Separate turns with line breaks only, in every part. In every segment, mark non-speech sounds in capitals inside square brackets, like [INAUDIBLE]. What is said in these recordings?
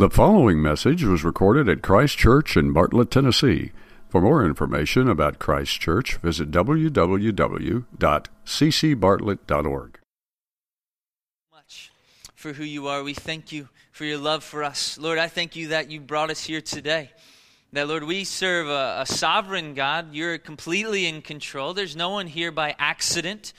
The following message was recorded at Christ Church in Bartlett, Tennessee. For more information about Christ Church, visit www.ccbartlett.org.
much for who you are. We thank you for your love for us. Lord, I thank you that you brought us here today. That, Lord, we serve a, a sovereign God. You're completely in control. There's no one here by accident.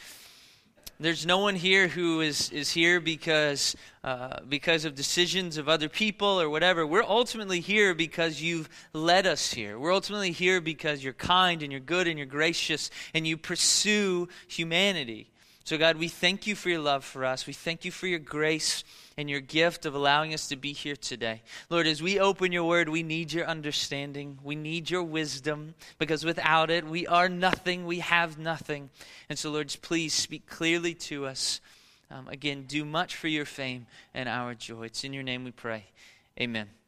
There's no one here who is, is here because, uh, because of decisions of other people or whatever. We're ultimately here because you've led us here. We're ultimately here because you're kind and you're good and you're gracious and you pursue humanity. So, God, we thank you for your love for us. We thank you for your grace and your gift of allowing us to be here today. Lord, as we open your word, we need your understanding. We need your wisdom because without it, we are nothing. We have nothing. And so, Lord, please speak clearly to us. Um, again, do much for your fame and our joy. It's in your name we pray. Amen.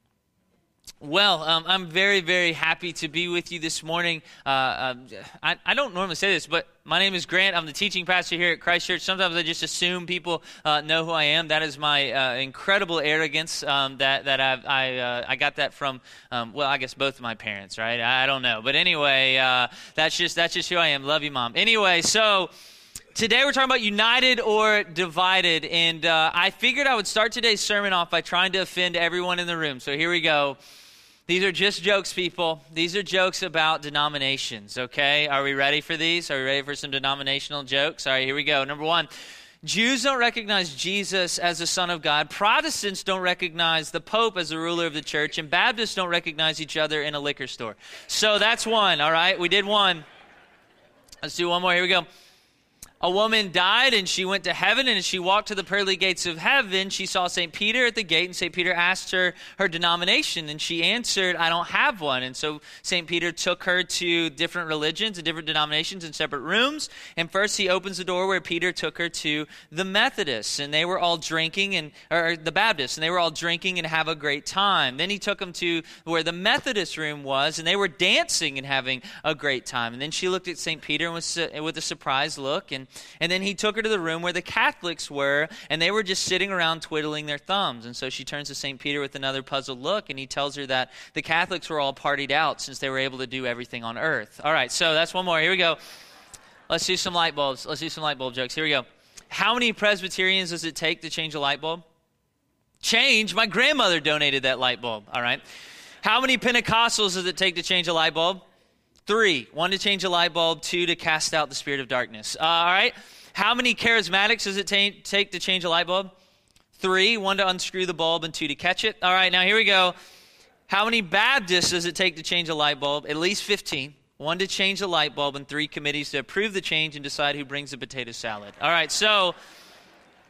Well, um, I'm very, very happy to be with you this morning. Uh, uh, I, I, don't normally say this, but my name is Grant. I'm the teaching pastor here at Christ Church. Sometimes I just assume people uh, know who I am. That is my uh, incredible arrogance um, that, that I've, I, uh, I got that from, um, well, I guess both of my parents, right? I, I don't know. But anyway, uh, that's, just, that's just who I am. Love you, Mom. Anyway, so today we're talking about united or divided. And uh, I figured I would start today's sermon off by trying to offend everyone in the room. So here we go. These are just jokes, people. These are jokes about denominations, okay? Are we ready for these? Are we ready for some denominational jokes? All right, here we go. Number one Jews don't recognize Jesus as the Son of God. Protestants don't recognize the Pope as the ruler of the church. And Baptists don't recognize each other in a liquor store. So that's one, all right? We did one. Let's do one more. Here we go a woman died and she went to heaven and as she walked to the pearly gates of heaven she saw st peter at the gate and st peter asked her her denomination and she answered i don't have one. And so st peter took her to different religions and different denominations in separate rooms and first he opens the door where peter took her to the methodists and they were all drinking and or the baptists and they were all drinking and have a great time. Then he took them to where the methodist room was and they were dancing and having a great time. And then she looked at st peter with, with a surprised look and and then he took her to the room where the Catholics were, and they were just sitting around twiddling their thumbs. And so she turns to St. Peter with another puzzled look, and he tells her that the Catholics were all partied out since they were able to do everything on earth. All right, so that's one more. Here we go. Let's do some light bulbs. Let's do some light bulb jokes. Here we go. How many Presbyterians does it take to change a light bulb? Change? My grandmother donated that light bulb. All right. How many Pentecostals does it take to change a light bulb? Three, one to change a light bulb, two to cast out the spirit of darkness. Uh, all right. How many charismatics does it ta- take to change a light bulb? Three, one to unscrew the bulb, and two to catch it. All right, now here we go. How many Baptists does it take to change a light bulb? At least 15. One to change the light bulb, and three committees to approve the change and decide who brings the potato salad. All right, so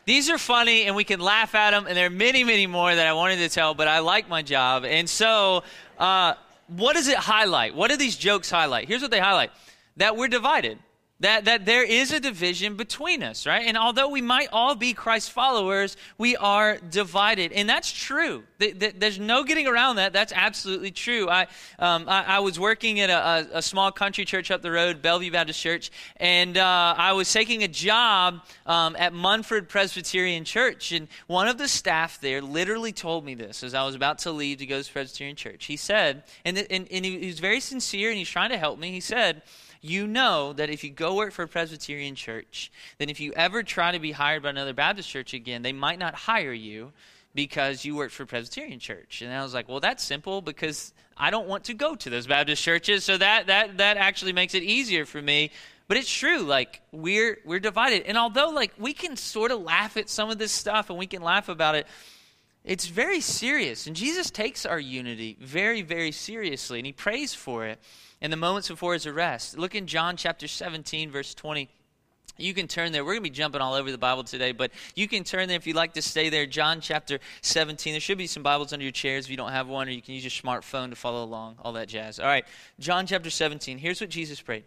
these are funny, and we can laugh at them, and there are many, many more that I wanted to tell, but I like my job. And so, uh, what does it highlight? What do these jokes highlight? Here's what they highlight that we're divided that, that there is a division between us, right? And although we might all be Christ followers, we are divided. And that's true. There's no getting around that. That's absolutely true. I, um, I, I, was working at a, a, small country church up the road, Bellevue Baptist Church, and uh, I was taking a job um, at Munford Presbyterian Church. And one of the staff there literally told me this as I was about to leave to go to Presbyterian Church. He said, and, and, and he was very sincere and he's trying to help me. He said, you know that if you go work for a Presbyterian church, then if you ever try to be hired by another Baptist church again, they might not hire you because you worked for Presbyterian church. And I was like, well, that's simple because I don't want to go to those Baptist churches, so that that that actually makes it easier for me. But it's true, like we're we're divided. And although like we can sort of laugh at some of this stuff and we can laugh about it, it's very serious. And Jesus takes our unity very, very seriously, and he prays for it in the moments before his arrest. Look in John chapter 17, verse 20. You can turn there. We're going to be jumping all over the Bible today, but you can turn there if you'd like to stay there. John chapter 17. There should be some Bibles under your chairs if you don't have one, or you can use your smartphone to follow along, all that jazz. All right, John chapter 17. Here's what Jesus prayed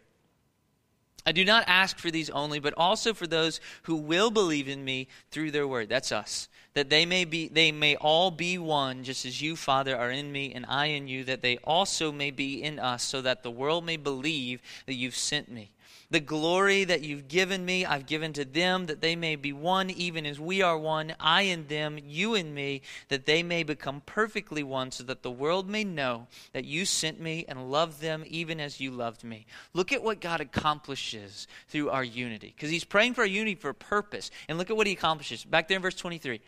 I do not ask for these only, but also for those who will believe in me through their word. That's us. That they may be they may all be one, just as you, Father, are in me and I in you, that they also may be in us, so that the world may believe that you've sent me. The glory that you've given me, I've given to them, that they may be one, even as we are one, I and them, you and me, that they may become perfectly one, so that the world may know that you sent me and loved them even as you loved me. Look at what God accomplishes through our unity. Because he's praying for our unity for a purpose. And look at what he accomplishes. Back there in verse 23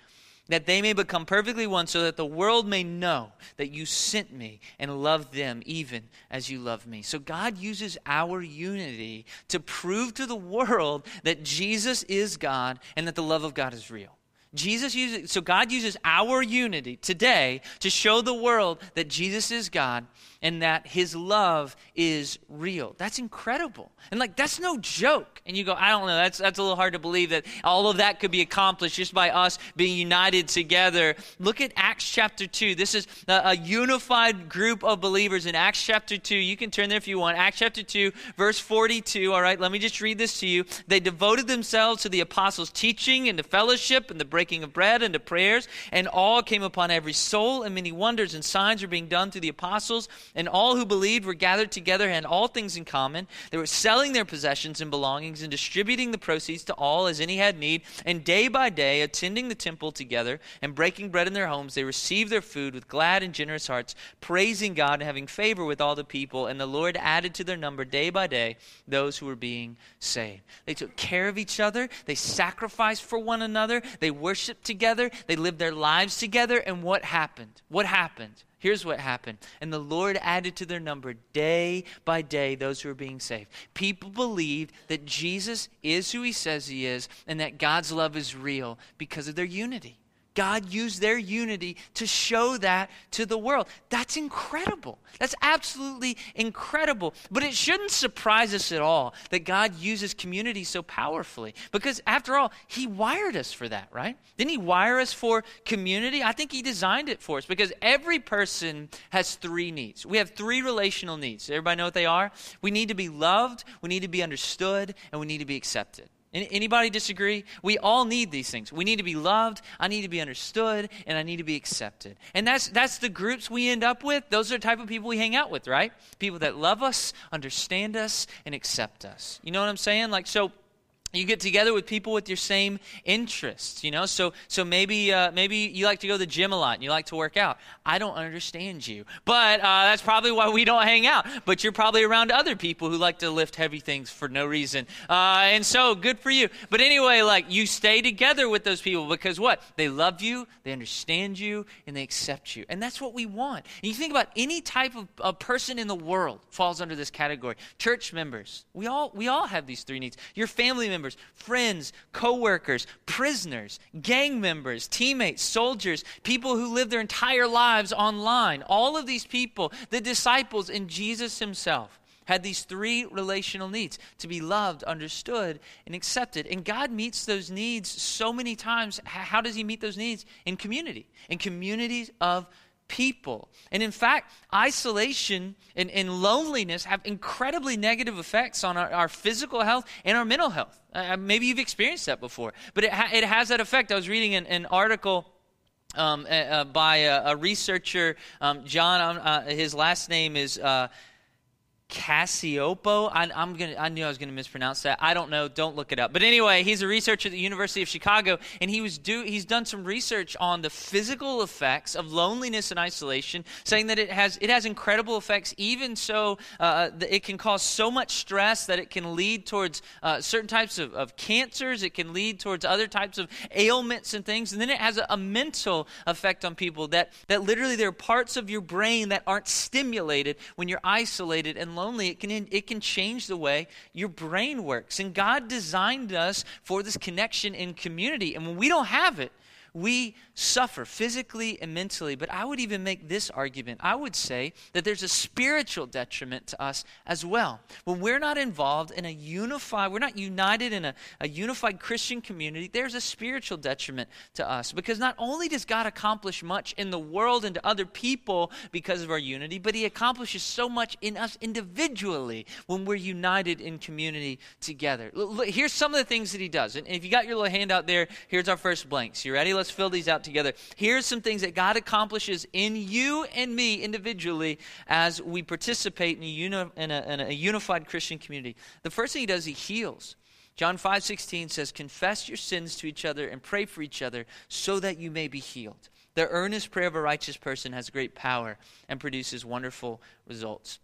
that they may become perfectly one, so that the world may know that you sent me and loved them even as you loved me. So God uses our unity to prove to the world that Jesus is God and that the love of God is real. Jesus uses so God uses our unity today to show the world that Jesus is God and that his love is real. That's incredible. And like that's no joke. And you go, I don't know, that's that's a little hard to believe that all of that could be accomplished just by us being united together. Look at Acts chapter 2. This is a, a unified group of believers in Acts chapter 2. You can turn there if you want. Acts chapter 2, verse 42. All right, let me just read this to you. They devoted themselves to the apostles' teaching and to fellowship and the breaking of bread and to prayers, and all came upon every soul, and many wonders and signs were being done through the apostles and all who believed were gathered together and all things in common. They were selling their possessions and belongings and distributing the proceeds to all as any had need. And day by day, attending the temple together and breaking bread in their homes, they received their food with glad and generous hearts, praising God and having favor with all the people. And the Lord added to their number day by day those who were being saved. They took care of each other, they sacrificed for one another, they worshiped together, they lived their lives together. And what happened? What happened? Here's what happened. And the Lord added to their number day by day those who were being saved. People believed that Jesus is who he says he is and that God's love is real because of their unity. God used their unity to show that to the world. That's incredible. That's absolutely incredible. But it shouldn't surprise us at all that God uses community so powerfully. Because after all, He wired us for that, right? Didn't He wire us for community? I think He designed it for us because every person has three needs. We have three relational needs. Everybody know what they are? We need to be loved, we need to be understood, and we need to be accepted. Anybody disagree? We all need these things. We need to be loved, I need to be understood, and I need to be accepted. And that's that's the groups we end up with. Those are the type of people we hang out with, right? People that love us, understand us, and accept us. You know what I'm saying? Like so you get together with people with your same interests you know? So so maybe uh, maybe you like to go to the gym a lot and you like to work out. I don't understand you. But uh, that's probably why we don't hang out. But you're probably around other people who like to lift heavy things for no reason. Uh, and so good for you. But anyway like you stay together with those people because what? They love you they understand you and they accept you. And that's what we want. And you think about any type of, of person in the world falls under this category. Church members. We all we all have these three needs. Your family members members, friends, co-workers, prisoners, gang members, teammates, soldiers, people who live their entire lives online. All of these people, the disciples and Jesus himself had these three relational needs to be loved, understood, and accepted. And God meets those needs so many times. How does He meet those needs? In community, in communities of people. And in fact, isolation and, and loneliness have incredibly negative effects on our, our physical health and our mental health. Uh, maybe you've experienced that before, but it, ha- it has that effect. I was reading an, an article. Um, uh, uh, by a, a researcher, um, John. Um, uh, his last name is uh, Cacioppo. I, am gonna. I knew I was gonna mispronounce that. I don't know. Don't look it up. But anyway, he's a researcher at the University of Chicago, and he was do. He's done some research on the physical effects of loneliness and isolation, saying that it has it has incredible effects. Even so, uh, it can cause so much stress that it can lead towards uh, certain types of, of cancers. It can lead towards other types of ailments and things. And then it has a, a mental effect on people that that literally there are parts of your brain that aren't stimulated when you're isolated and lonely, it can, it can change the way your brain works. And God designed us for this connection in community. And when we don't have it, we suffer physically and mentally. But I would even make this argument. I would say that there's a spiritual detriment to us as well. When we're not involved in a unified, we're not united in a, a unified Christian community, there's a spiritual detriment to us. Because not only does God accomplish much in the world and to other people because of our unity, but He accomplishes so much in us individually when we're united in community together. Look, here's some of the things that He does. And if you got your little handout there, here's our first blanks. You ready? Let's let's fill these out together. Here's some things that God accomplishes in you and me individually as we participate in a, uni- in a, in a unified Christian community. The first thing He does, He heals. John 5 16 says, Confess your sins to each other and pray for each other so that you may be healed. The earnest prayer of a righteous person has great power and produces wonderful results.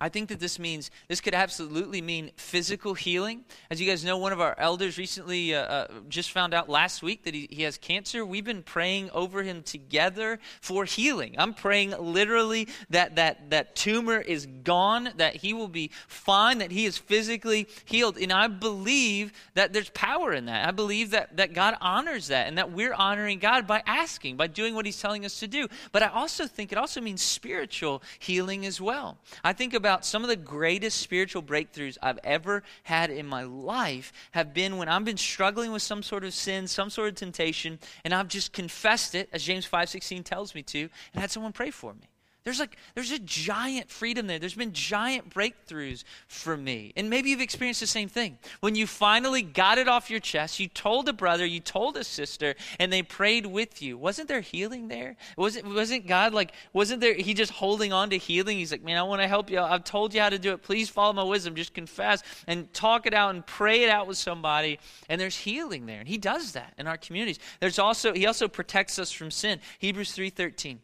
I think that this means, this could absolutely mean physical healing. As you guys know, one of our elders recently uh, uh, just found out last week that he, he has cancer. We've been praying over him together for healing. I'm praying literally that, that that tumor is gone, that he will be fine, that he is physically healed. And I believe that there's power in that. I believe that, that God honors that and that we're honoring God by asking, by doing what he's telling us to do. But I also think it also means spiritual healing as well. I think about about some of the greatest spiritual breakthroughs I've ever had in my life have been when I've been struggling with some sort of sin, some sort of temptation, and I've just confessed it, as James 5.16 tells me to, and had someone pray for me. There's like there's a giant freedom there. There's been giant breakthroughs for me. And maybe you've experienced the same thing. When you finally got it off your chest, you told a brother, you told a sister, and they prayed with you. Wasn't there healing there? Wasn't wasn't God like wasn't there he just holding on to healing? He's like, "Man, I want to help you. I've told you how to do it. Please follow my wisdom. Just confess and talk it out and pray it out with somebody." And there's healing there. And he does that in our communities. There's also he also protects us from sin. Hebrews 3:13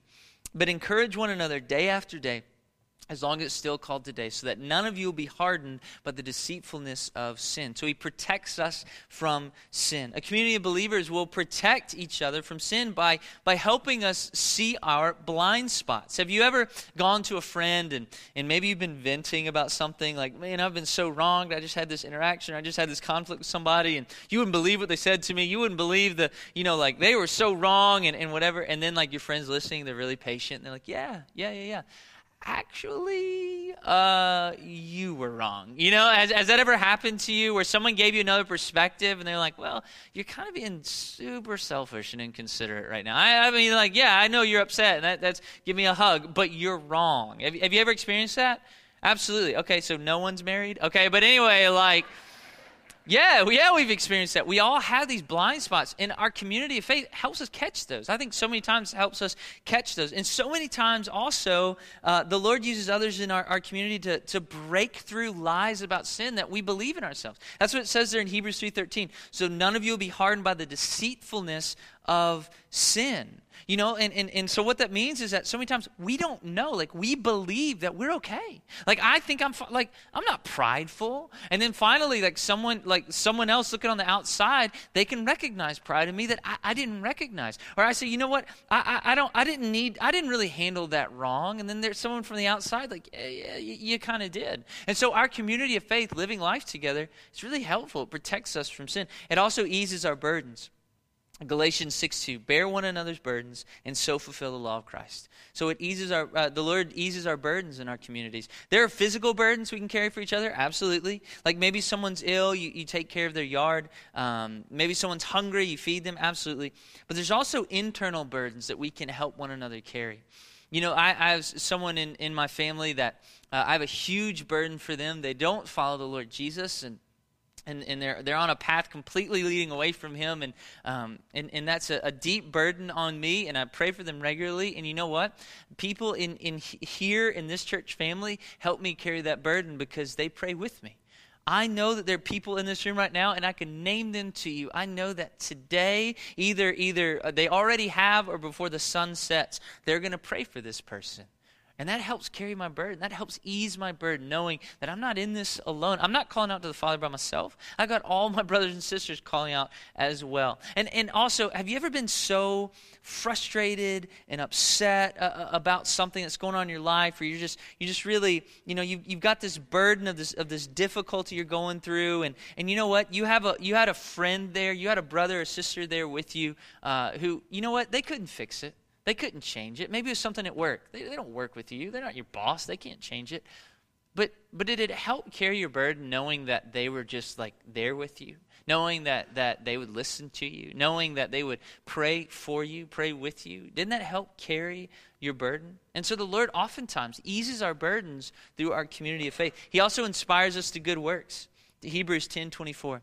but encourage one another day after day as long as it's still called today, so that none of you will be hardened by the deceitfulness of sin. So he protects us from sin. A community of believers will protect each other from sin by, by helping us see our blind spots. Have you ever gone to a friend and, and maybe you've been venting about something like, man, I've been so wronged. I just had this interaction. I just had this conflict with somebody, and you wouldn't believe what they said to me. You wouldn't believe the, you know, like they were so wrong and, and whatever. And then, like, your friend's listening, they're really patient, and they're like, yeah, yeah, yeah, yeah actually, uh, you were wrong. You know, has, has that ever happened to you where someone gave you another perspective and they're like, well, you're kind of being super selfish and inconsiderate right now. I, I mean, like, yeah, I know you're upset and that, that's, give me a hug, but you're wrong. Have, have you ever experienced that? Absolutely. Okay, so no one's married? Okay, but anyway, like, yeah, yeah, we've experienced that. We all have these blind spots, and our community of faith helps us catch those. I think so many times helps us catch those. And so many times also, uh, the Lord uses others in our, our community to, to break through lies about sin that we believe in ourselves. That's what it says there in Hebrews 3.13. So none of you will be hardened by the deceitfulness of sin. You know, and, and, and so what that means is that so many times we don't know. Like, we believe that we're okay. Like, I think I'm, like, I'm not prideful. And then finally, like, someone, like, someone else looking on the outside, they can recognize pride in me that I, I didn't recognize. Or I say, you know what? I, I, I, don't, I didn't need, I didn't really handle that wrong. And then there's someone from the outside, like, yeah, you, you kind of did. And so our community of faith, living life together, it's really helpful. It protects us from sin. It also eases our burdens. Galatians 6 2, bear one another's burdens and so fulfill the law of Christ. So it eases our, uh, the Lord eases our burdens in our communities. There are physical burdens we can carry for each other, absolutely. Like maybe someone's ill, you, you take care of their yard. Um, maybe someone's hungry, you feed them, absolutely. But there's also internal burdens that we can help one another carry. You know, I, I have someone in, in my family that uh, I have a huge burden for them. They don't follow the Lord Jesus, and and, and they're, they're on a path completely leading away from him and, um, and, and that's a, a, deep burden on me and i pray for them regularly and you know what people in, in here in this church family help me carry that burden because they pray with me I know that there are people in this room right now, and I can name them to you. I know that today, either either uh, they already have, or before the sun sets, they're going to pray for this person. And that helps carry my burden. That helps ease my burden, knowing that I'm not in this alone. I'm not calling out to the Father by myself. I've got all my [LAUGHS] brothers and sisters calling out as well. And and also, have you ever been so frustrated and upset uh, uh about something that's going on in your life, or you're just you just really you know you you've got this burden of this of this difficulty you're going through, and and you know what you have a you had a friend there, you had a brother or sister there with you uh, who you know what they couldn't fix it they couldn't change it. Maybe it was something at work. They, they don't work with you. They're not your boss. They can't change it. But but did it help carry your burden knowing that they were just like there with you? Knowing that that they would listen to you, knowing that they would pray for you, pray with you. Didn't that help carry your burden? And so the Lord oftentimes eases our burdens through our community of faith. He also inspires us to good works. Hebrews 10 24.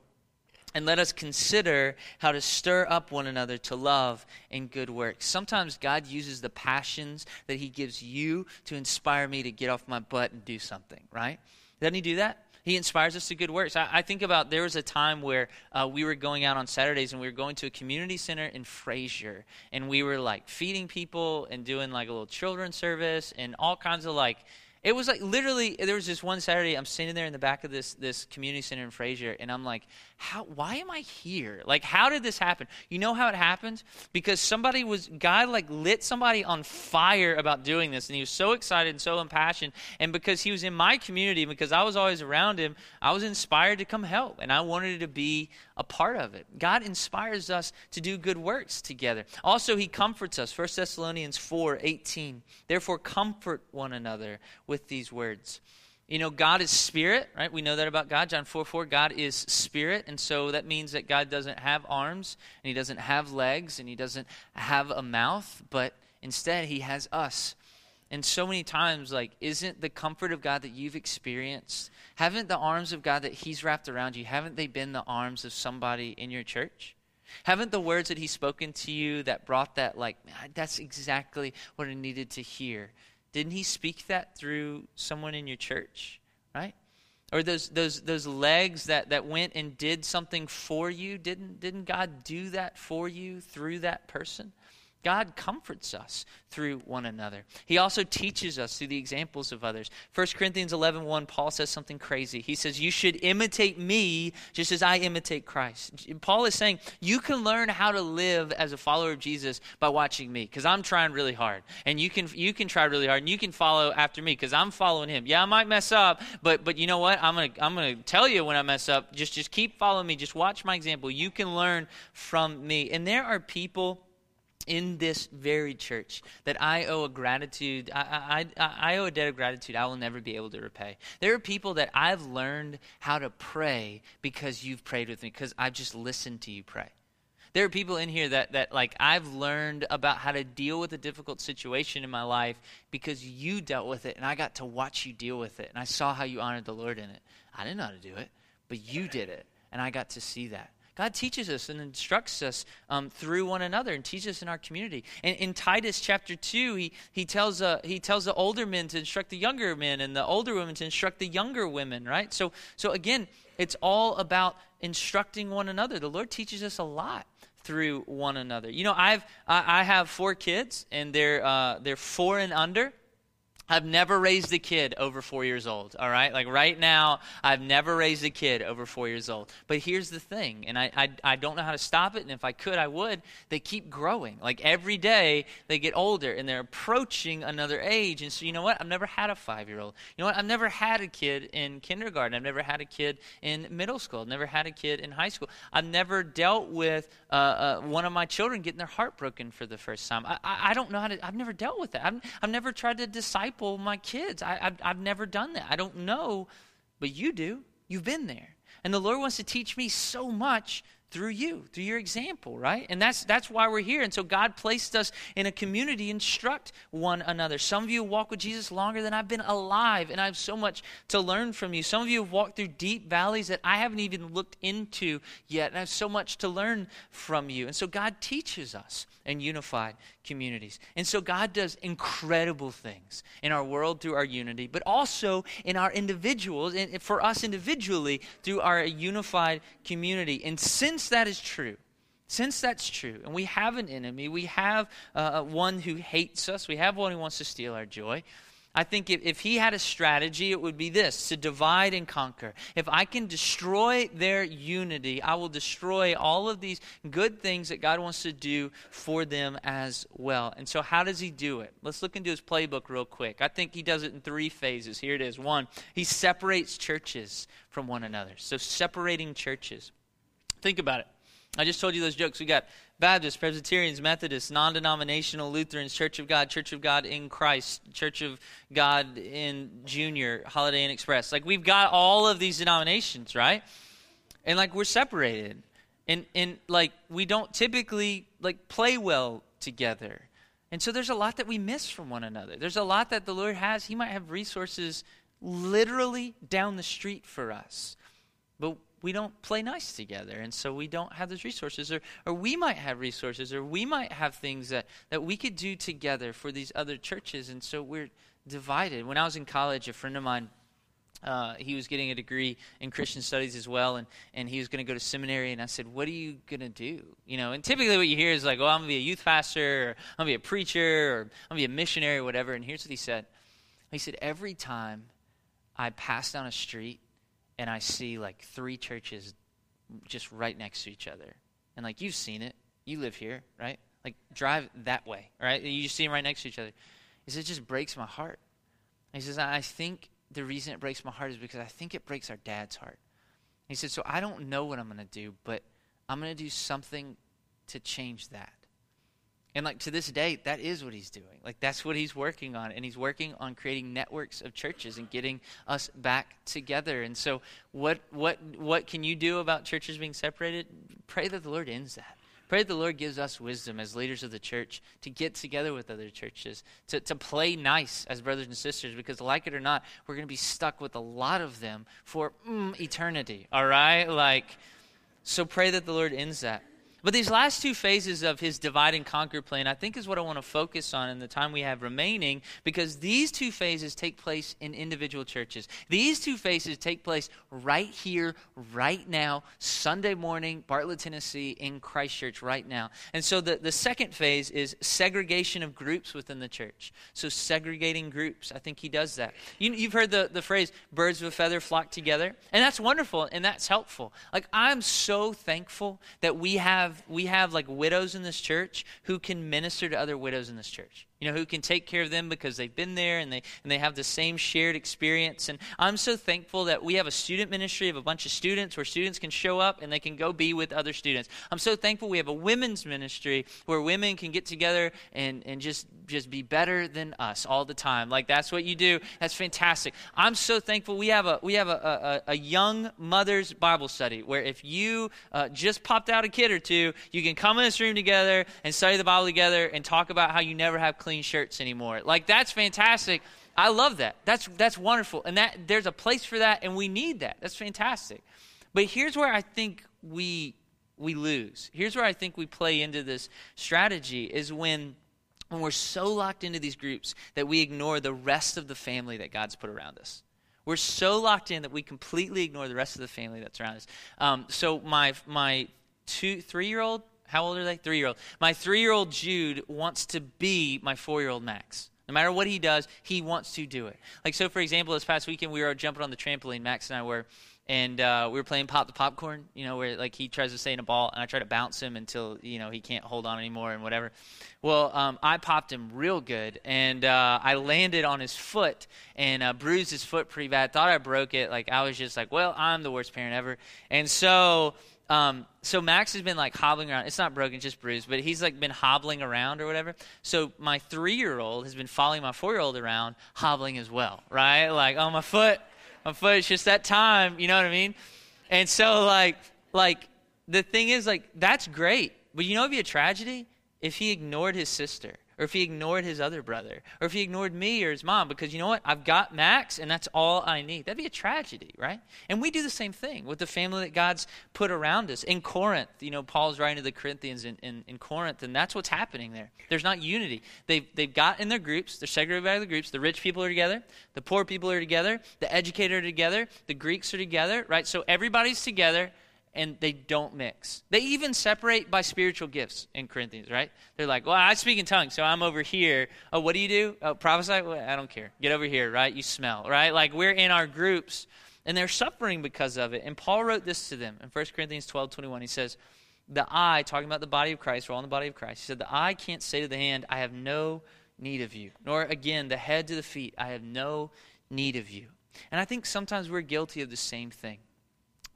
And let us consider how to stir up one another to love and good works. Sometimes God uses the passions that He gives you to inspire me to get off my butt and do something, right? Doesn't He do that? He inspires us to good works. I, I think about there was a time where uh, we were going out on Saturdays and we were going to a community center in Frayser, and we were like feeding people and doing like a little children's service and all kinds of like it was like literally there was this one Saturday I'm sitting there in the back of this this community center in Frayser and I'm like, how why am I here? Like how did this happen? You know how it happened? Because somebody was God like lit somebody on fire about doing this and he was so excited and so impassioned and because he was in my community because I was always around him, I was inspired to come help and I wanted to be a part of it. God inspires us to do good works together. Also he comforts us. 1 Thessalonians 4:18. Therefore comfort one another with these words. You know, God is spirit, right? We know that about God. John 4 4, God is spirit. And so that means that God doesn't have arms, and He doesn't have legs, and He doesn't have a mouth, but instead He has us. And so many times, like, isn't the comfort of God that you've experienced, haven't the arms of God that He's wrapped around you, haven't they been the arms of somebody in your church? Haven't the words that He's spoken to you that brought that, like, that's exactly what I needed to hear? Didn't he speak that through someone in your church, right? Or those those those legs that, that went and did something for you, didn't didn't God do that for you through that person? God comforts us through one another. He also teaches us through the examples of others. 1 Corinthians 11 1, Paul says something crazy. He says, You should imitate me just as I imitate Christ. Paul is saying, You can learn how to live as a follower of Jesus by watching me, because I'm trying really hard. And you can, you can try really hard, and you can follow after me, because I'm following him. Yeah, I might mess up, but, but you know what? I'm going to I'm gonna tell you when I mess up. Just, just keep following me. Just watch my example. You can learn from me. And there are people in this very church that I owe a gratitude, I, I, I, owe a debt of gratitude I will never be able to repay. There are people that I've learned how to pray because you've prayed with me, because I've just listened to you pray. There are people in here that, that like I've learned about how to deal with a difficult situation in my life because you dealt with it and I got to watch you deal with it and I saw how you honored the Lord in it. I didn't know how to do it, but you did it and I got to see that. God teaches us and instructs us um, through one another and teaches us in our community. And in Titus chapter 2, he, he, tells, uh, he tells the older men to instruct the younger men and the older women to instruct the younger women, right? So, so again, it's all about instructing one another. The Lord teaches us a lot through one another. You know, I've, I, I have four kids, and they're, uh, they're four and under. I've never raised a kid over four years old, all right? Like right now, I've never raised a kid over four years old. But here's the thing, and I, I, I, don't know how to stop it, and if I could, I would. They keep growing. Like every day, they get older, and they're approaching another age. And so, you know what? I've never had a five year old. You know what? I've never had a kid in kindergarten. I've never had a kid in middle school. I've never had a kid in high school. I've never dealt with uh, uh, one of my children getting their heart broken for the first time. I, I, I don't know how to, I've never dealt with that. I've, I've never tried to disciple disciple my kids. I, I've, I've never done that. I don't know, but you do. You've been there. And the Lord wants to teach me so much through you, through your example, right? And that's that's why we're here. And so God placed us in a community, instruct one another. Some of you walk with Jesus longer than I've been alive, and I have so much to learn from you. Some of you have walked through deep valleys that I haven't even looked into yet, and I have so much to learn from you. And so God teaches us in unified communities. And so God does incredible things in our world through our unity, but also in our individuals, and for us individually through our unified community. And since that is true, since that's true, and we have an enemy, we have uh, one who hates us, we have one who wants to steal our joy, I think if, if he had a strategy, it would be this to divide and conquer. If I can destroy their unity, I will destroy all of these good things that God wants to do for them as well. And so, how does he do it? Let's look into his playbook real quick. I think he does it in three phases. Here it is. One, he separates churches from one another. So, separating churches. Think about it. I just told you those jokes. We got Baptists, Presbyterians, Methodists, non denominational Lutherans, Church of God, Church of God in Christ, Church of God in Junior, Holiday Inn Express. Like we've got all of these denominations, right? And like we're separated. And and like we don't typically like play well together. And so there's a lot that we miss from one another. There's a lot that the Lord has. He might have resources literally down the street for us. But we don't play nice together and so we don't have those resources or, or we might have resources or we might have things that, that we could do together for these other churches and so we're divided when i was in college a friend of mine uh, he was getting a degree in Christian studies as well, and, and he was going to go to seminary. And I said, "What are you going to do?" You know, and typically what you hear is like, "Oh, I'm going to be a youth pastor, or I'm going to be a preacher, or I'm going to be a missionary, or whatever." And here's what he said: He said, "Every time I pass down a street and I see like three churches just right next to each other, and like you've seen it, you live here, right? Like drive that way, right? You just see them right next to each other." He said, "It just breaks my heart." He says, "I think." the reason it breaks my heart is because I think it breaks our dad's heart. He said, So I don't know what I'm going to do, but I'm going to do something to change that. And like to this day, that is what he's doing. Like that's what he's working on. And he's working on creating networks of churches and getting us back together. And so what what what can you do about churches being separated? Pray that the Lord ends that. Pray that the Lord gives us wisdom as leaders of the church to get together with other churches, to, to play nice as brothers and sisters, because like it or not, we're going to be stuck with a lot of them for mm, eternity, all right? Like, so pray that the Lord ends that. But these last two phases of his divide and conquer plan, I think, is what I want to focus on in the time we have remaining, because these two phases take place in individual churches. These two phases take place right here, right now, Sunday morning, Bartlett, Tennessee, in Christ Church right now. And so the, the second phase is segregation of groups within the church. So segregating groups, I think he does that. You, you've heard the, the phrase, birds of a feather flock together, and that's wonderful and that's helpful. Like, I'm so thankful that we have have we have like widows in this church who can minister to other widows in this church you know, who can take care of them because they've been there and they, and they have the same shared experience. And I'm so thankful that we have a student ministry of a bunch of students where students can show up and they can go be with other students. I'm so thankful we have a women's ministry where women can get together and, and just, just be better than us all the time. Like, that's what you do. That's fantastic. I'm so thankful we have a, we have a, a, a young mother's Bible study where if you uh, just popped out a kid or two, you can come in this room together and study the Bible together and talk about how you never have clean clean shirts anymore. Like that's fantastic. I love that. That's that's wonderful. And that there's a place for that and we need that. That's fantastic. But here's where I think we we lose. Here's where I think we play into this strategy is when when we're so locked into these groups that we ignore the rest of the family that God's put around us. We're so locked in that we completely ignore the rest of the family that's around us. Um, so my my two three year old how old are they? Three year old. My three year old Jude wants to be my four year old Max. No matter what he does, he wants to do it. Like, so for example, this past weekend, we were jumping on the trampoline, Max and I were, and uh, we were playing Pop the Popcorn, you know, where like he tries to stay in a ball, and I try to bounce him until, you know, he can't hold on anymore and whatever. Well, um, I popped him real good, and uh, I landed on his foot and uh, bruised his foot pretty bad. Thought I broke it. Like, I was just like, well, I'm the worst parent ever. And so um, so Max has been like hobbling around. It's not broken, just bruised, but he's like been hobbling around or whatever. So my three year old has been following my four year old around, hobbling as well, right? Like, oh, my foot, my foot, it's just that time, you know what I mean? And so, like, like the thing is, like, that's great, but you know, it'd be a tragedy if he ignored his sister or if he ignored his other brother, or if he ignored me or his mom, because you know what? I've got Max, and that's all I need. That'd be a tragedy, right? And we do the same thing with the family that God's put around us. In Corinth, you know, Paul's writing to the Corinthians in, in, in Corinth, and that's what's happening there. There's not unity. They've, they've got in their groups, they're segregated by the groups. The rich people are together, the poor people are together, the educated are together, the Greeks are together, right? So everybody's together and they don't mix. They even separate by spiritual gifts in Corinthians, right? They're like, well, I speak in tongues, so I'm over here. Oh, what do you do? Oh, prophesy? Well, I don't care. Get over here, right? You smell, right? Like we're in our groups, and they're suffering because of it. And Paul wrote this to them in 1 Corinthians 12 21. He says, The eye, talking about the body of Christ, we're all in the body of Christ. He said, The eye can't say to the hand, I have no need of you. Nor again, the head to the feet, I have no need of you. And I think sometimes we're guilty of the same thing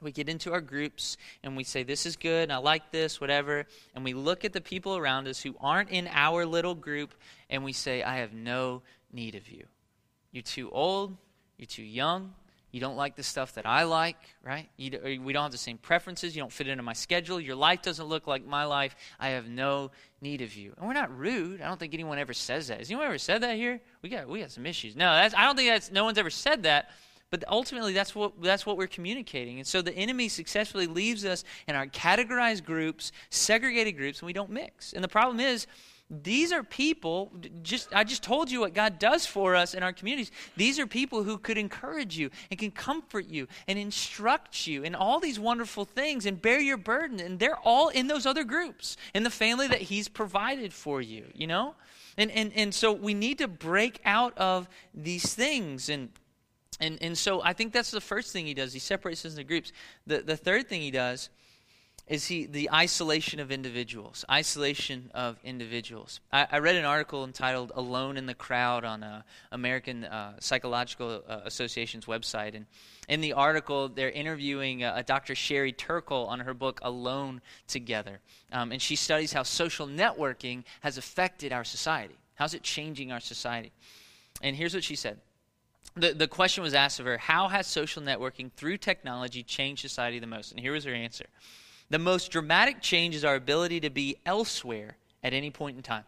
we get into our groups and we say, This is good, I like this, whatever. And we look at the people around us who aren't in our little group and we say, I have no need of you. You're too old, you're too young, you don't like the stuff that I like, right? You, we don't have the same preferences, you don't fit into my schedule, your life doesn't look like my life. I have no need of you. And we're not rude. I don't think anyone ever says that. Has anyone ever said that here? We got, we got some issues. No, I don't think that's, no one's ever said that. But ultimately, that's what, that's what we're communicating. And so the enemy successfully leaves us in our categorized groups, segregated groups, and we don't mix. And the problem is, these are people just i just told you what god does for us in our communities these are people who could encourage you and can comfort you and instruct you in all these wonderful things and bear your burden and they're all in those other groups in the family that he's provided for you you know and and, and so we need to break out of these things and and and so i think that's the first thing he does. He separates us into groups. The the third thing he does is he the isolation of individuals isolation of individuals. I, I read an article entitled alone in the crowd on uh, american uh, psychological uh, association's website. And in the article they're interviewing a dr sherry turkle on her book alone together. Um, and she studies how social networking has affected our society. How's it changing our society? And here's what she said the, the question was asked of her how has social networking through technology changed society the most? And here was her answer. The most dramatic change is our ability to be elsewhere at any point in time.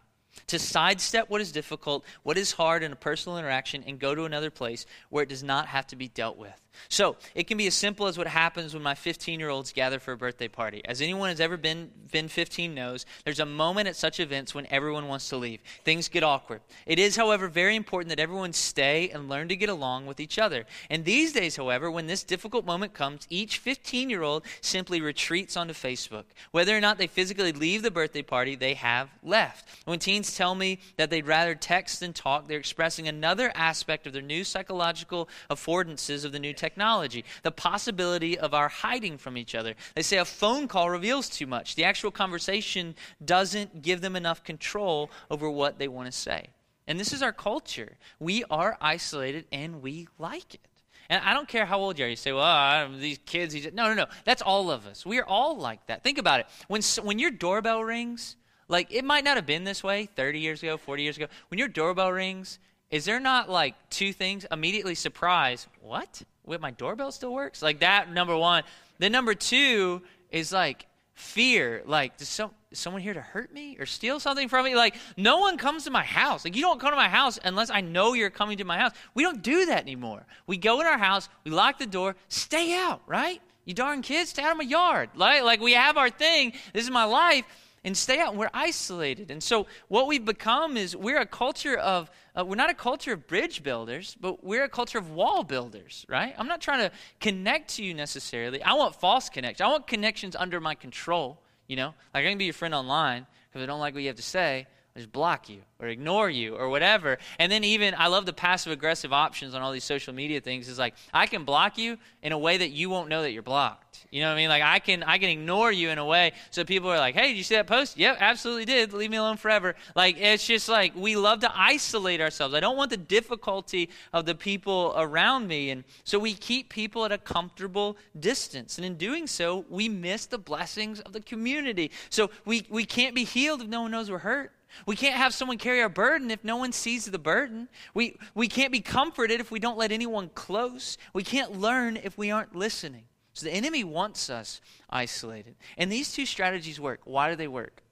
To sidestep what is difficult, what is hard in a personal interaction, and go to another place where it does not have to be dealt with. So, it can be as simple as what happens when my 15 year olds gather for a birthday party. As anyone has ever been, been 15 knows, there's a moment at such events when everyone wants to leave. Things get awkward. It is, however, very important that everyone stay and learn to get along with each other. And these days, however, when this difficult moment comes, each 15 year old simply retreats onto Facebook. Whether or not they physically leave the birthday party, they have left. When teens tell me that they'd rather text than talk, they're expressing another aspect of their new psychological affordances of the new technology the possibility of our hiding from each other. They say a phone call reveals too much. The actual conversation doesn't give them enough control over what they want to say. And this is our culture. We are isolated and we like it. And I don't care how old you are. You say, well, these kids. He's... No, no, no. That's all of us. We are all like that. Think about it. When, when your doorbell rings, like, it might not have been this way 30 years ago, 40 years ago. When your doorbell rings, is there not like two things? Immediately surprise, what? Wait, my doorbell still works? Like that, number one. Then number two is like fear. Like, does, some, is someone here to hurt me or steal something from me? Like, no one comes to my house. Like, you don't come to my house unless I know you're coming to my house. We don't do that anymore. We go in our house, we lock the door, stay out, right? You darn kids, stay out of my yard. Like, like we have our thing. This is my life and stay out. And we're isolated. And so what we've become is we're a culture of, uh, we're not a culture of bridge builders, but we're a culture of wall builders, right? I'm not trying to connect to you necessarily. I want false connections. I want connections under my control, you know? Like I can be your friend online because I don't like what you have to say just block you or ignore you or whatever. And then even I love the passive aggressive options on all these social media things. Is like I can block you in a way that you won't know that you're blocked. You know what I mean? Like I can I can ignore you in a way so people are like, "Hey, did you see that post?" Yep, absolutely did. Leave me alone forever. Like it's just like we love to isolate ourselves. I don't want the difficulty of the people around me and so we keep people at a comfortable distance. And in doing so, we miss the blessings of the community. So we we can't be healed if no one knows we're hurt. We can't have someone carry our burden if no one sees the burden. We, we can't be comforted if we don't let anyone close. We can't learn if we aren't listening. So the enemy wants us isolated. And these two strategies work. Why do they work?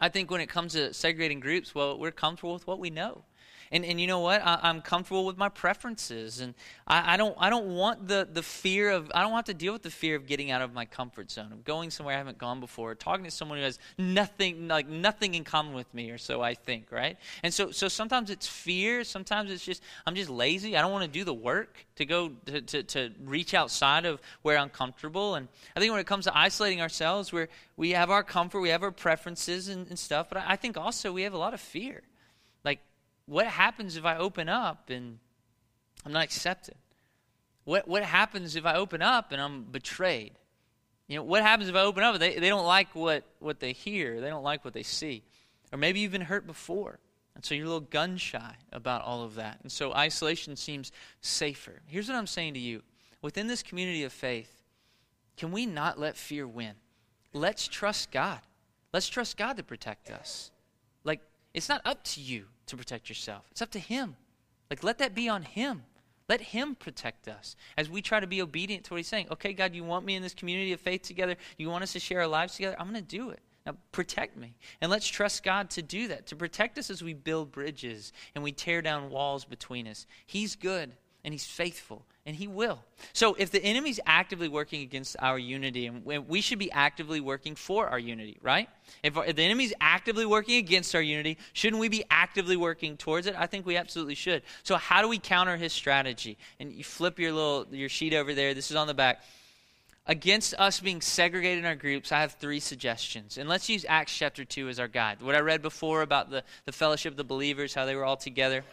I think when it comes to segregating groups, well, we're comfortable with what we know. And, and you know what? I, am comfortable with my preferences. And I, I, don't, I don't want the, the fear of, I don't have to deal with the fear of getting out of my comfort zone, of going somewhere I haven't gone before, talking to someone who has nothing, like nothing in common with me, or so I think, right? And so, so sometimes it's fear. Sometimes it's just, I'm just lazy. I don't want to do the work to go to, to, to reach outside of where I'm comfortable. And I think when it comes to isolating ourselves, we're, we have our comfort, we have our preferences and, and stuff, but I, I think also we have a lot of fear. Like, what happens if I open up and I'm not accepted? What, what happens if I open up and I'm betrayed? You know, what happens if I open up they, they don't like what, what they hear? They don't like what they see. Or maybe you've been hurt before. And so you're a little gun shy about all of that. And so isolation seems safer. Here's what I'm saying to you within this community of faith, can we not let fear win? Let's trust God. Let's trust God to protect us. It's not up to you to protect yourself. It's up to Him. Like, let that be on Him. Let Him protect us as we try to be obedient to what He's saying. Okay, God, you want me in this community of faith together? You want us to share our lives together? I'm going to do it. Now, protect me. And let's trust God to do that, to protect us as we build bridges and we tear down walls between us. He's good. and He's faithful, and He will. So if the enemy's actively working against our unity, and we should be actively working for our unity, right? If, if the enemy's actively working against our unity, shouldn't we be actively working towards it? I think we absolutely should. So how do we counter his strategy? And you flip your little your sheet over there. This is on the back against us being segregated in our groups, I have three suggestions. And let's use Acts chapter 2 as our guide. What I read before about the, the fellowship of the believers, how they were all together.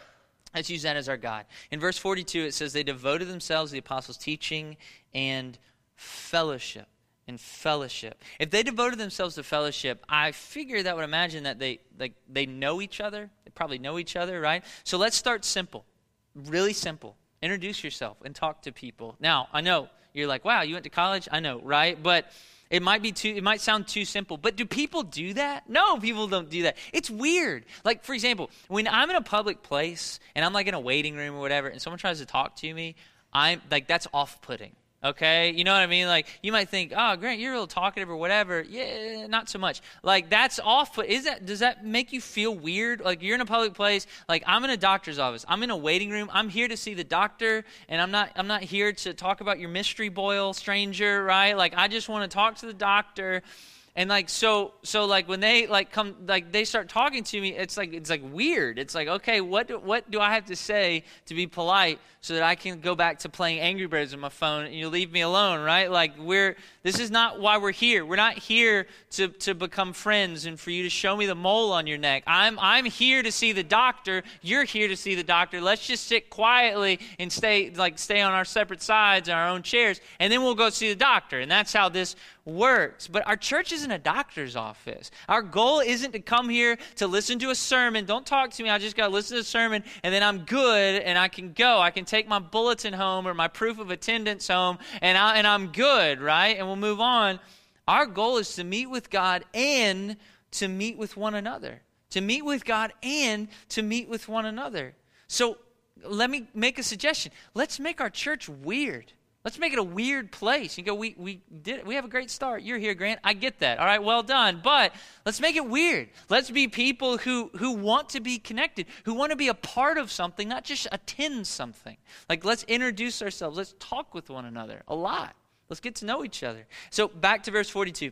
Let's use that as our guide. In verse 42, it says, They devoted themselves to the apostles' teaching and fellowship. And fellowship. If they devoted themselves to fellowship, I figure that would imagine that they like they know each other. They probably know each other, right? So let's start simple. Really simple. Introduce yourself and talk to people. Now, I know you're like, wow, you went to college? I know, right? But it might be too it might sound too simple. But do people do that? No, people don't do that. It's weird. Like for example, when I'm in a public place and I'm like in a waiting room or whatever and someone tries to talk to me, I'm like that's off-putting. Okay, you know what I mean? Like you might think, "Oh, Grant, you're real talkative or whatever." Yeah, not so much. Like that's off. But is that does that make you feel weird? Like you're in a public place. Like I'm in a doctor's office. I'm in a waiting room. I'm here to see the doctor, and I'm not. I'm not here to talk about your mystery boil, stranger. Right? Like I just want to talk to the doctor and like so so like when they like come like they start talking to me it's like it's like weird. It's like okay what do, what do i have to say to be polite so that i can go back to playing angry birds on my phone and you leave me alone right? Like we're this is not why we're here. We're not here to to become friends and for you to show me the mole on your neck. I'm i'm here to see the doctor. You're here to see the doctor. Let's just sit quietly and stay like stay on our separate sides in our own chairs and then we'll go see the doctor. And that's how this works. But our church isn't a doctor's office. Our goal isn't to come here to listen to a sermon. Don't talk to me. I just got to listen to a sermon and then I'm good and I can go. I can take my bulletin home or my proof of attendance home and, I, and I'm good, right? And we'll move on. Our goal is to meet with God and to meet with one another. To meet with God and to meet with one another. So let me make a suggestion. Let's make our church weird. Let's make it a weird place. You go, we, we did we have a great start. You're here, Grant. I get that. All right, well done. But let's make it weird. Let's be people who who want to be connected, who want to be a part of something, not just attend something. Like let's introduce ourselves. Let's talk with one another a lot. Let's get to know each other. So back to verse 42.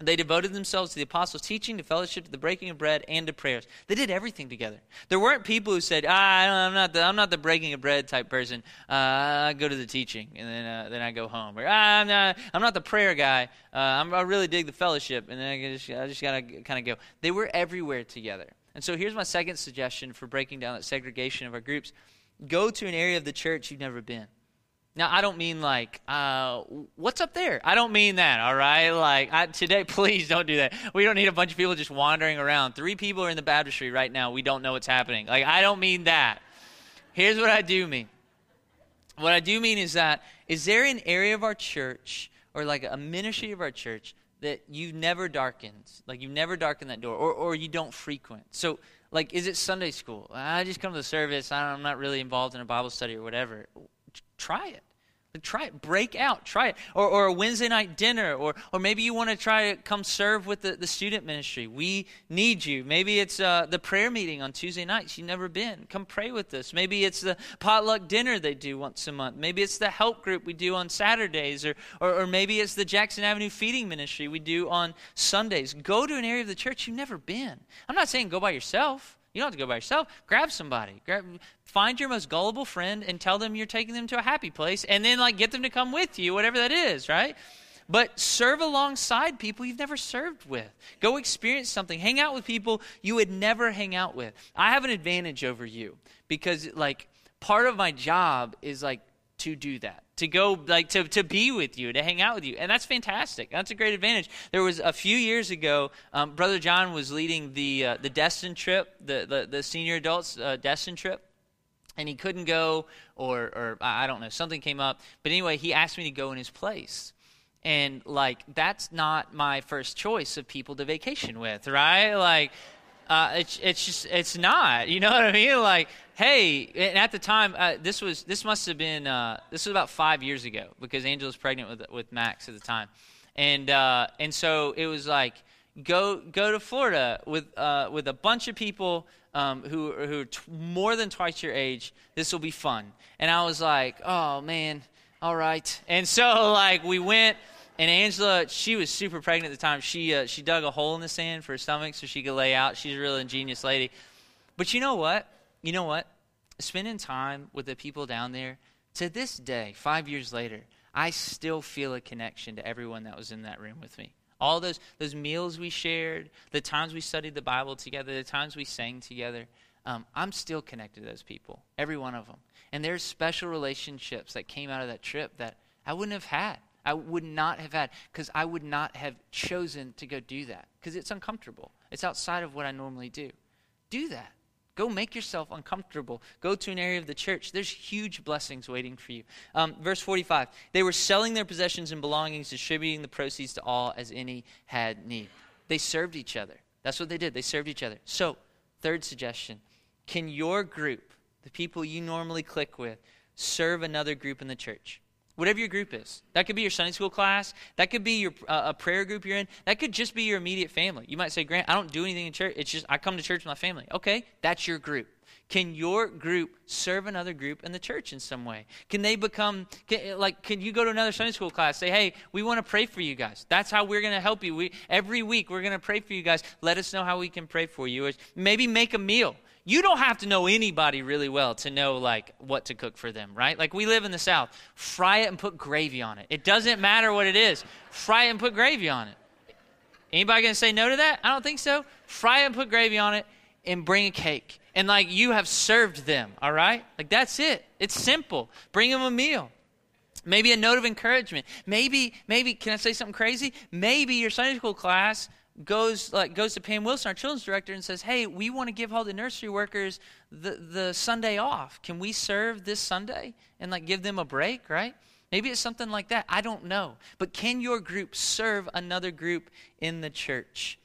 They devoted themselves to the apostles' teaching, to fellowship, to the breaking of bread, and to prayers. They did everything together. There weren't people who said, ah, I'm not the, I'm not the breaking of bread type person. Uh, I go to the teaching, and then, uh, then I go home. Or, ah, I'm, not, I'm not the prayer guy. Uh, i really dig the fellowship, and then I just, I just got to kind of go. They were everywhere together. And so here's my second suggestion for breaking down that segregation of our groups go to an area of the church you've never been. Now, I don't mean like, uh, what's up there? I don't mean that, all right? Like, I, today, [LAUGHS] please don't do that. We don't need a bunch of people just wandering around. Three people are in the baptistry right now. We don't know what's happening. Like, I don't mean that. Here's what I do mean. What I do mean is that, is there an area of our church or like a ministry of our church that you've never darkened? Like, you've never darkened that door or, or you don't frequent? So, like, is it Sunday school? I just come to the service. I'm not really involved in a Bible study or whatever try it. Try it. Break out. Try it. Or, or a Wednesday night dinner. Or, or maybe you want to try to come serve with the, the student ministry. We need you. Maybe it's uh, the prayer meeting on Tuesday nights. You've never been. Come pray with us. Maybe it's the potluck dinner they do once a month. Maybe it's the help group we do on Saturdays. Or, or, or maybe it's the Jackson Avenue feeding ministry we do on Sundays. Go to an area of the church you've never been. I'm not saying go by yourself. You don't have to go by yourself. Grab somebody. Grab, find your most gullible friend and tell them you're taking them to a happy place, and then like get them to come with you, whatever that is, right? But serve alongside people you've never served with. Go experience something. Hang out with people you would never hang out with. I have an advantage over you because like part of my job is like to do that to go like to, to be with you to hang out with you. And that's fantastic. That's a great advantage. There was a few years ago um, brother john was leading the uh, the destin trip the, the, the senior adults uh, destin trip. And he couldn't go or or i don't know something came up. But anyway he asked me to go in his place. And like that's not my first choice of people to vacation with right? Like uh, it's it's just it's not. You know what I mean? Like, hey, and at the time, uh, this was this must have been uh, this was about five years ago because Angela was pregnant with with Max at the time, and uh, and so it was like go go to Florida with uh, with a bunch of people um, who, who are t- more than twice your age. This will be fun. And I was like, oh, man, all right. And so, like, we went. And Angela, she was super pregnant at the time. She uh, she dug a hole in the sand for her stomach so she could lay out. She's a real ingenious lady. But you know what? You know what? Spending time with the people down there, to this day, five years later, I still feel a connection to everyone that was in that room with me. All those those meals we shared, the times we studied the Bible together, the times we sang together. Um, I'm still connected to those people, every one of them. And there's special relationships that came out of that trip that I wouldn't have had I would not have had because I would not have chosen to go do that because it's uncomfortable. It's outside of what I normally do. Do that. Go make yourself uncomfortable. Go to an area of the church. There's huge blessings waiting for you. Um, verse 45 They were selling their possessions and belongings, distributing the proceeds to all as any had need. They served each other. That's what they did. They served each other. So, third suggestion can your group, the people you normally click with, serve another group in the church? Whatever your group is. That could be your Sunday school class. That could be your uh, a prayer group you're in. That could just be your immediate family. You might say, Grant, I don't do anything in church. It's just I come to church with my family. Okay, that's your group. Can your group serve another group in the church in some way? Can they become can, like? Can you go to another Sunday school class? Say, hey, we want to pray for you guys. That's how we're going to help you. We every week we're going to pray for you guys. Let us know how we can pray for you. Or Maybe make a meal you don't have to know anybody really well to know like what to cook for them right? Like we live in the south. Fry it and put gravy on it. It doesn't matter what it is. Fry it and put gravy on it. Anybody gonna say no to that? I don't think so. Fry it and put gravy on it and bring a cake. And like you have served them all right? Like that's it. It's simple. Bring them a meal. Maybe a note of encouragement. Maybe maybe can i say something crazy? Maybe your sunday school class goes like goes to Pam Wilson, our children's director, and says, "Hey, we want to give all the nursery workers the the Sunday off. Can we serve this Sunday and like give them a break?" Right? Maybe it's something like that. I don't know. But can your group serve another group in the church?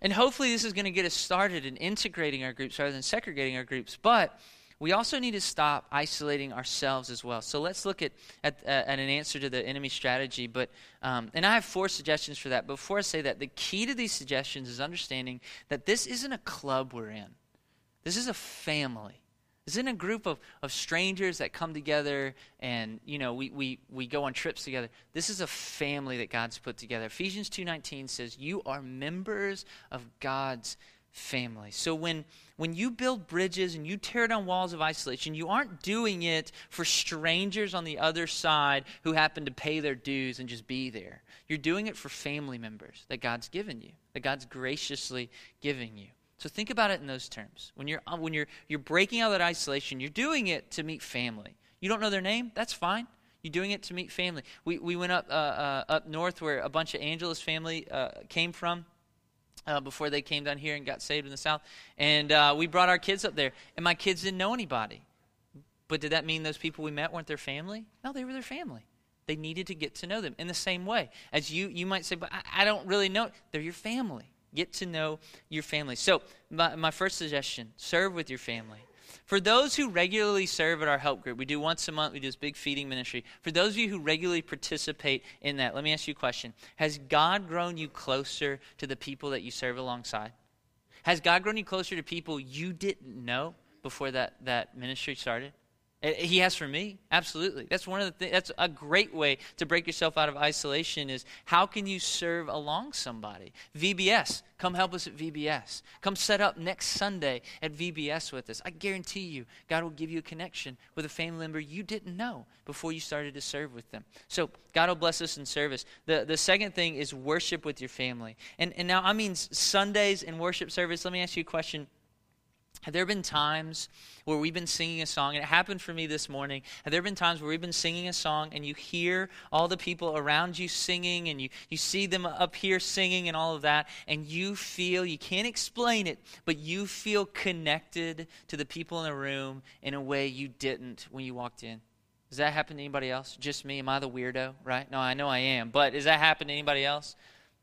And hopefully, this is going to get us started in integrating our groups rather than segregating our groups. But we also need to stop isolating ourselves as well. So let's look at, at, uh, at an answer to the enemy strategy. But um, and I have four suggestions for that. Before I say that, the key to these suggestions is understanding that this isn't a club we're in. This is a family. This isn't a group of, of strangers that come together and you know we, we, we go on trips together. This is a family that God's put together. Ephesians 2.19 says, You are members of God's family. So when when you build bridges and you tear down walls of isolation, you aren't doing it for strangers on the other side who happen to pay their dues and just be there. You're doing it for family members that God's given you, that God's graciously giving you. So think about it in those terms. When you're uh, when you're you're breaking out that isolation, you're doing it to meet family. You don't know their name? That's fine. You're doing it to meet family. We, we went up uh, uh, up north where a bunch of Angela's family uh, came from uh, before they came down here and got saved in the South. And uh, we brought our kids up there, and my kids didn't know anybody. But did that mean those people we met weren't their family? No, they were their family. They needed to get to know them in the same way. As you, you might say, but I, I don't really know. They're your family. Get to know your family. So, my, my first suggestion serve with your family. For those who regularly serve at our help group, we do once a month, we do this big feeding ministry. For those of you who regularly participate in that, let me ask you a question. Has God grown you closer to the people that you serve alongside? Has God grown you closer to people you didn't know before that, that ministry started? He has for me, absolutely. That's one of the things. That's a great way to break yourself out of isolation. Is how can you serve along somebody? VBS, come help us at VBS. Come set up next Sunday at VBS with us. I guarantee you, God will give you a connection with a family member you didn't know before you started to serve with them. So God will bless us in service. The the second thing is worship with your family. And and now I mean Sundays and worship service. Let me ask you a question. Have there been times where we've been singing a song, and it happened for me this morning? Have there been times where we've been singing a song and you hear all the people around you singing and you, you see them up here singing and all of that, and you feel, you can't explain it, but you feel connected to the people in the room in a way you didn't when you walked in? Does that happen to anybody else? Just me? Am I the weirdo? Right? No, I know I am. But does that happen to anybody else?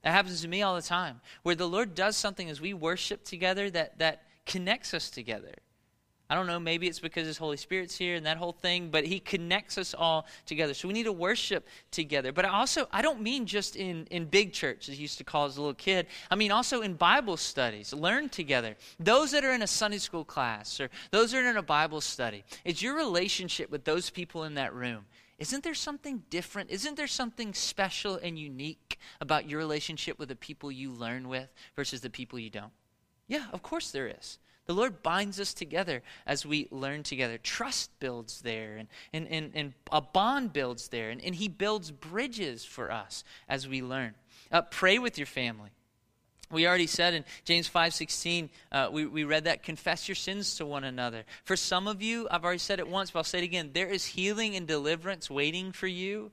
That happens to me all the time. Where the Lord does something as we worship together that, that connects us together. I don't know, maybe it's because His Holy Spirit's here and that whole thing, but He connects us all together. So we need to worship together. But I also, I don't mean just in, in big church, as I used to call as a little kid. I mean also in Bible studies, learn together. Those that are in a Sunday school class or those that are in a Bible study, it's your relationship with those people in that room. Isn't there something different? Isn't there something special and unique about your relationship with the people you learn with versus the people you don't? Yeah, of course there is. The Lord binds us together as we learn together. Trust builds there, and, and, and, and a bond builds there, and, and He builds bridges for us as we learn. Uh, pray with your family. We already said in James 5.16, uh, we, we read that, confess your sins to one another. For some of you, I've already said it once, but I'll say it again, there is healing and deliverance waiting for you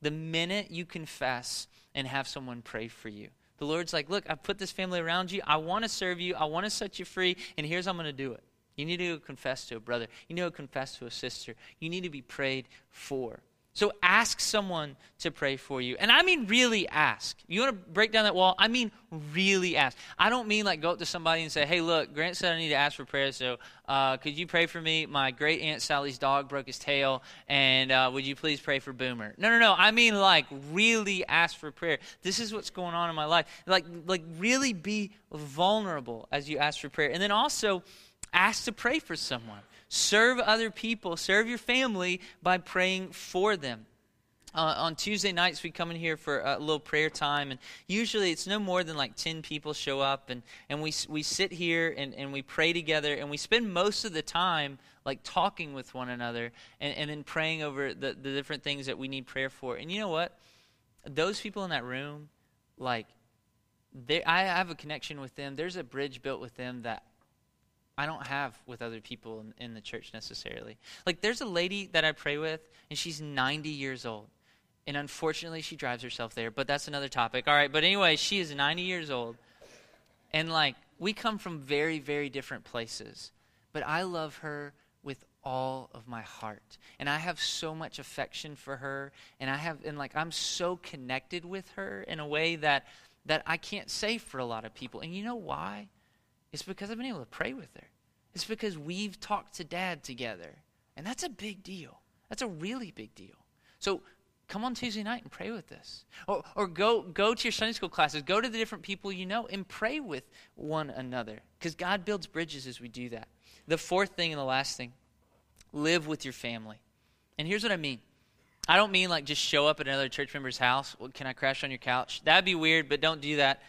the minute you confess and have someone pray for you. The Lord's like, look, I've put this family around you. I want to serve you. I want to set you free. And here's how I'm going to do it. You need to confess to a brother. You need to confess to a sister. You need to be prayed for. So ask someone to pray for you. And I mean really ask. You want to break down that wall? I mean really ask. I don't mean like go up to somebody and say, hey, look, Grant said I need to ask for prayer, so uh, could you pray for me? My great Aunt Sally's dog broke his tail, and uh, would you please pray for Boomer? No, no, no. I mean like really ask for prayer. This is what's going on in my life. Like, like really be vulnerable as you ask for prayer. And then also ask to pray for someone. Serve other people, serve your family by praying for them. Uh, on Tuesday nights, we come in here for a little prayer time, and usually it's no more than like 10 people show up, and, and we, we sit here and, and we pray together, and we spend most of the time like talking with one another and, and then praying over the, the different things that we need prayer for. And you know what? Those people in that room, like, I have a connection with them. There's a bridge built with them that I don't have with other people in, in, the church necessarily. Like, there's a lady that I pray with, and she's 90 years old. And unfortunately, she drives herself there, but that's another topic. All right, but anyway, she is 90 years old. And, like, we come from very, very different places. But I love her with all of my heart. And I have so much affection for her. And I have, and, like, I'm so connected with her in a way that, that I can't say for a lot of people. And you know why? It's because I've been able to pray with her. It's because we've talked to dad together. And that's a big deal. That's a really big deal. So come on Tuesday night and pray with us. Or, or go, go to your Sunday school classes. Go to the different people you know and pray with one another. Because God builds bridges as we do that. The fourth thing and the last thing live with your family. And here's what I mean. I don't mean like just show up at another church member's house. Well, can I crash on your couch? That'd be weird, but don't do that.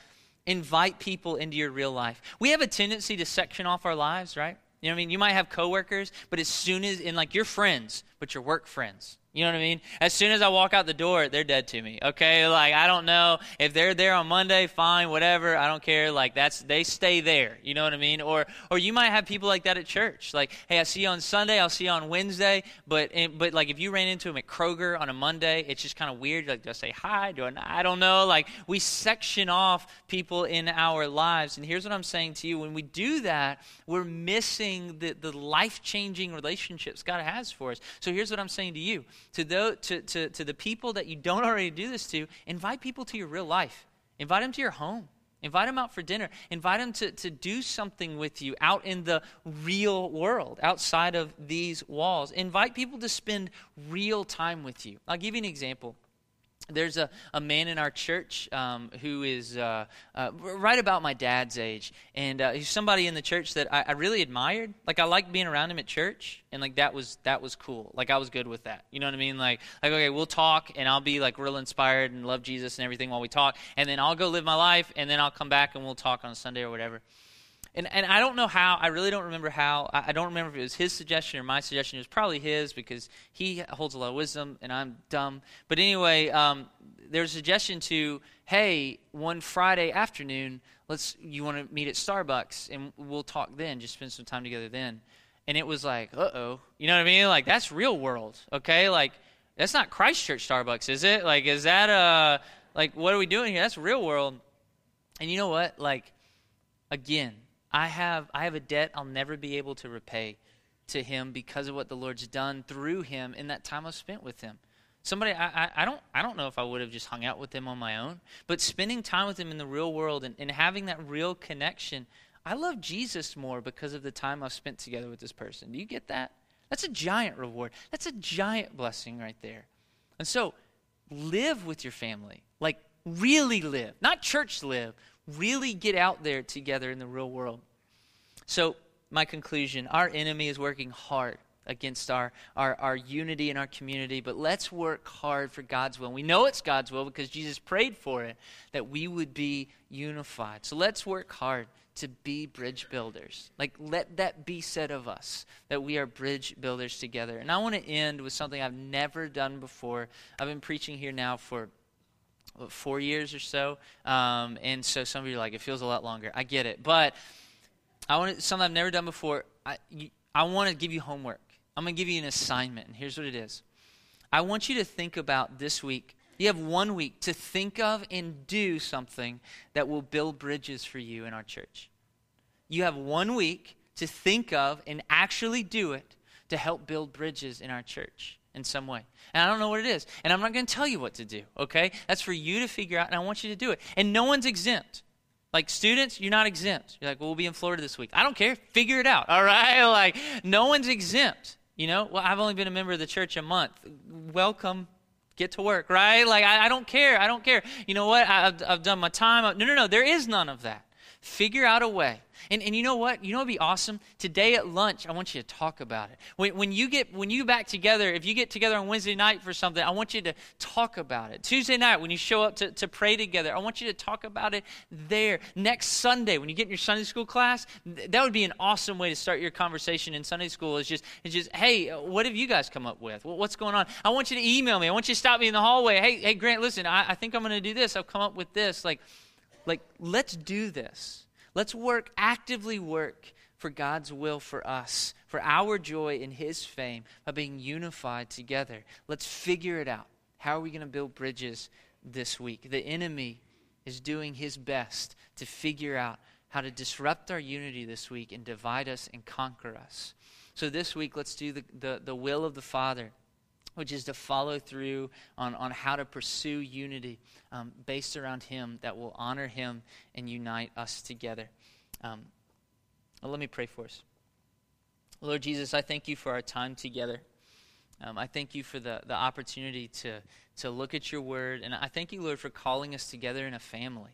Invite people into your real life. We have a tendency to section off our lives, right? You know what I mean? You might have coworkers, but as soon as, in like your friends, but your work friends, you know what I mean? As soon as I walk out the door, they're dead to me. Okay, like I don't know if they're there on Monday, fine, whatever. I don't care. Like that's they stay there. You know what I mean? Or or you might have people like that at church. Like, hey, I see you on Sunday, I'll see you on Wednesday. But but like if you ran into them at Kroger on a Monday, it's just kind of weird. Like, do I say hi? Do I? I don't know. Like we section off people in our lives. And here's what I'm saying to you: when we do that, we're missing the the life changing relationships God has for us. So here's what I'm saying to you to, the, to, to, to the people that you don't already do this to, invite people to your real life. Invite them to your home. Invite them out for dinner. Invite them to, to do something with you out in the real world, outside of these walls. Invite people to spend real time with you. I'll give you an example there's a, a man in our church um, who is uh, uh, right about my dad's age and uh, he's somebody in the church that I, I, really admired. Like i liked being around him at church and like that was that was cool. Like i was good with that. You know what i mean? Like like okay we'll talk and i'll be like real inspired and love jesus and everything while we talk and then i'll go live my life and then i'll come back and we'll talk on sunday or whatever and, and I don't know how, I really don't remember how. I, I, don't remember if it was his suggestion or my suggestion. It was probably his because he holds a lot of wisdom and I'm dumb. But anyway, um, there was a suggestion to, hey, one Friday afternoon, let's, you want to meet at Starbucks and we'll talk then, just spend some time together then. And it was like, uh oh. You know what I mean? Like, that's real world, okay? Like, that's not Christchurch Starbucks, is it? Like, is that, uh, like, what are we doing here? That's real world. And you know what? Like, again, I have, I have a debt I'll never be able to repay to him because of what the Lord's done through him in that time I've spent with him. Somebody, I, I, I, don't, I don't know if I would have just hung out with him on my own, but spending time with him in the real world and, and having that real connection, I love Jesus more because of the time I've spent together with this person. Do you get that? That's a giant reward. That's a giant blessing right there. And so, live with your family. Like, really live. Not church live. Really get out there together in the real world. So, my conclusion our enemy is working hard against our, our, our unity in our community, but let's work hard for God's will. We know it's God's will because Jesus prayed for it, that we would be unified. So let's work hard to be bridge builders. Like, let that be said of us, that we are bridge builders together. And I want to end with something I've never done before. I've been preaching here now for four years or so. Um, and so some of you are like, it feels a lot longer. I get it. But I want something I've never done before. I, I want to give you homework. I'm going to give you an assignment, and here's what it is. I want you to think about this week. You have one week to think of and do something that will build bridges for you in our church. You have one week to think of and actually do it to help build bridges in our church in some way. And I don't know what it is. And I'm not going to tell you what to do, okay? That's for you to figure out, and I want you to do it. And no one's exempt. Like students, you're not exempt. You're like, well, we'll be in Florida this week. I don't care. Figure it out, all right? [LAUGHS] Like, no one's exempt. You know, well, I've only been a member of the church a month. Welcome. Get to work, right? Like, I, I don't care. I don't care. You know what? I, have I've done my time. No, no, no. There is none of that. Figure out a way and, and you know what? You know what would be awesome? Today at lunch, I want you to talk about it. When, when you get when you back together, if you get together on Wednesday night for something, I want you to talk about it. Tuesday night, when you show up to, to pray together, I want you to talk about it there. Next Sunday, when you get in your Sunday school class, th- that would be an awesome way to start your conversation in Sunday school. Is just it's just, hey, what have you guys come up with? what's going on? I want you to email me. I want you to stop me in the hallway. Hey, hey, Grant, listen, I, I think I'm going to do this. I've come up with this. Like, like, let's do this. Let's work, actively work for God's will for us, for our joy in His fame, by being unified together. Let's figure it out. How are we going to build bridges this week? The enemy is doing his best to figure out how to disrupt our unity this week and divide us and conquer us. So this week, let's do the, the, the will of the Father which is to follow through on, on how to pursue unity um, based around Him that will honor Him and unite us together. Um, well, let me pray for us. Lord Jesus, I thank you for our time together. Um, I thank you for the, the opportunity to, to look at your word. And I thank you, Lord, for calling us together in a family.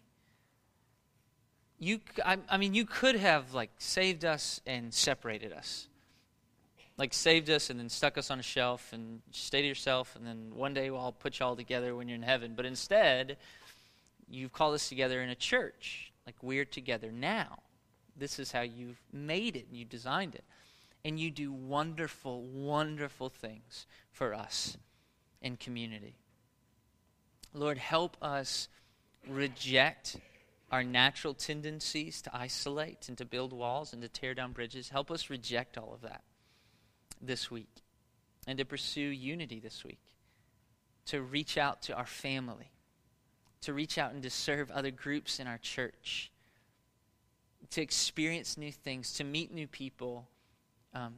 You, I, I mean, you could have like saved us and separated us like saved us and then stuck us on a shelf and stay to yourself and then one day I'll put you all together when you're in heaven. But instead, you've called us together in a church. Like we're together now. This is how you've made it and you designed it. And you do wonderful, wonderful things for us in community. Lord, help us reject our natural tendencies to isolate and to build walls and to tear down bridges. Help us reject all of that this week and to pursue unity this week, to reach out to our family, to reach out and to serve other groups in our church, to experience new things, to meet new people, um,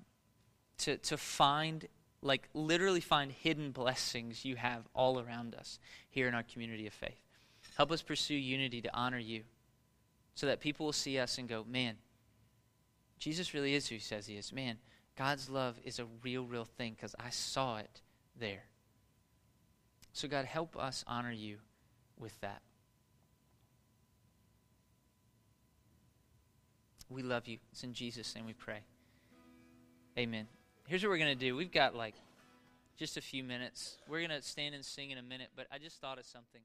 to, to find, like, literally find hidden blessings you have all around us here in our community of faith. Help us pursue unity to honor you so that people will see us and go, man, Jesus really is who he says he is. Man, God's love is a real, real thing because I saw it there. So, God, help us honor you with that. We love you. It's in Jesus' name we pray. Amen. Here's what we're going to do. We've got like just a few minutes. We're going to stand and sing in a minute, but I just thought of something.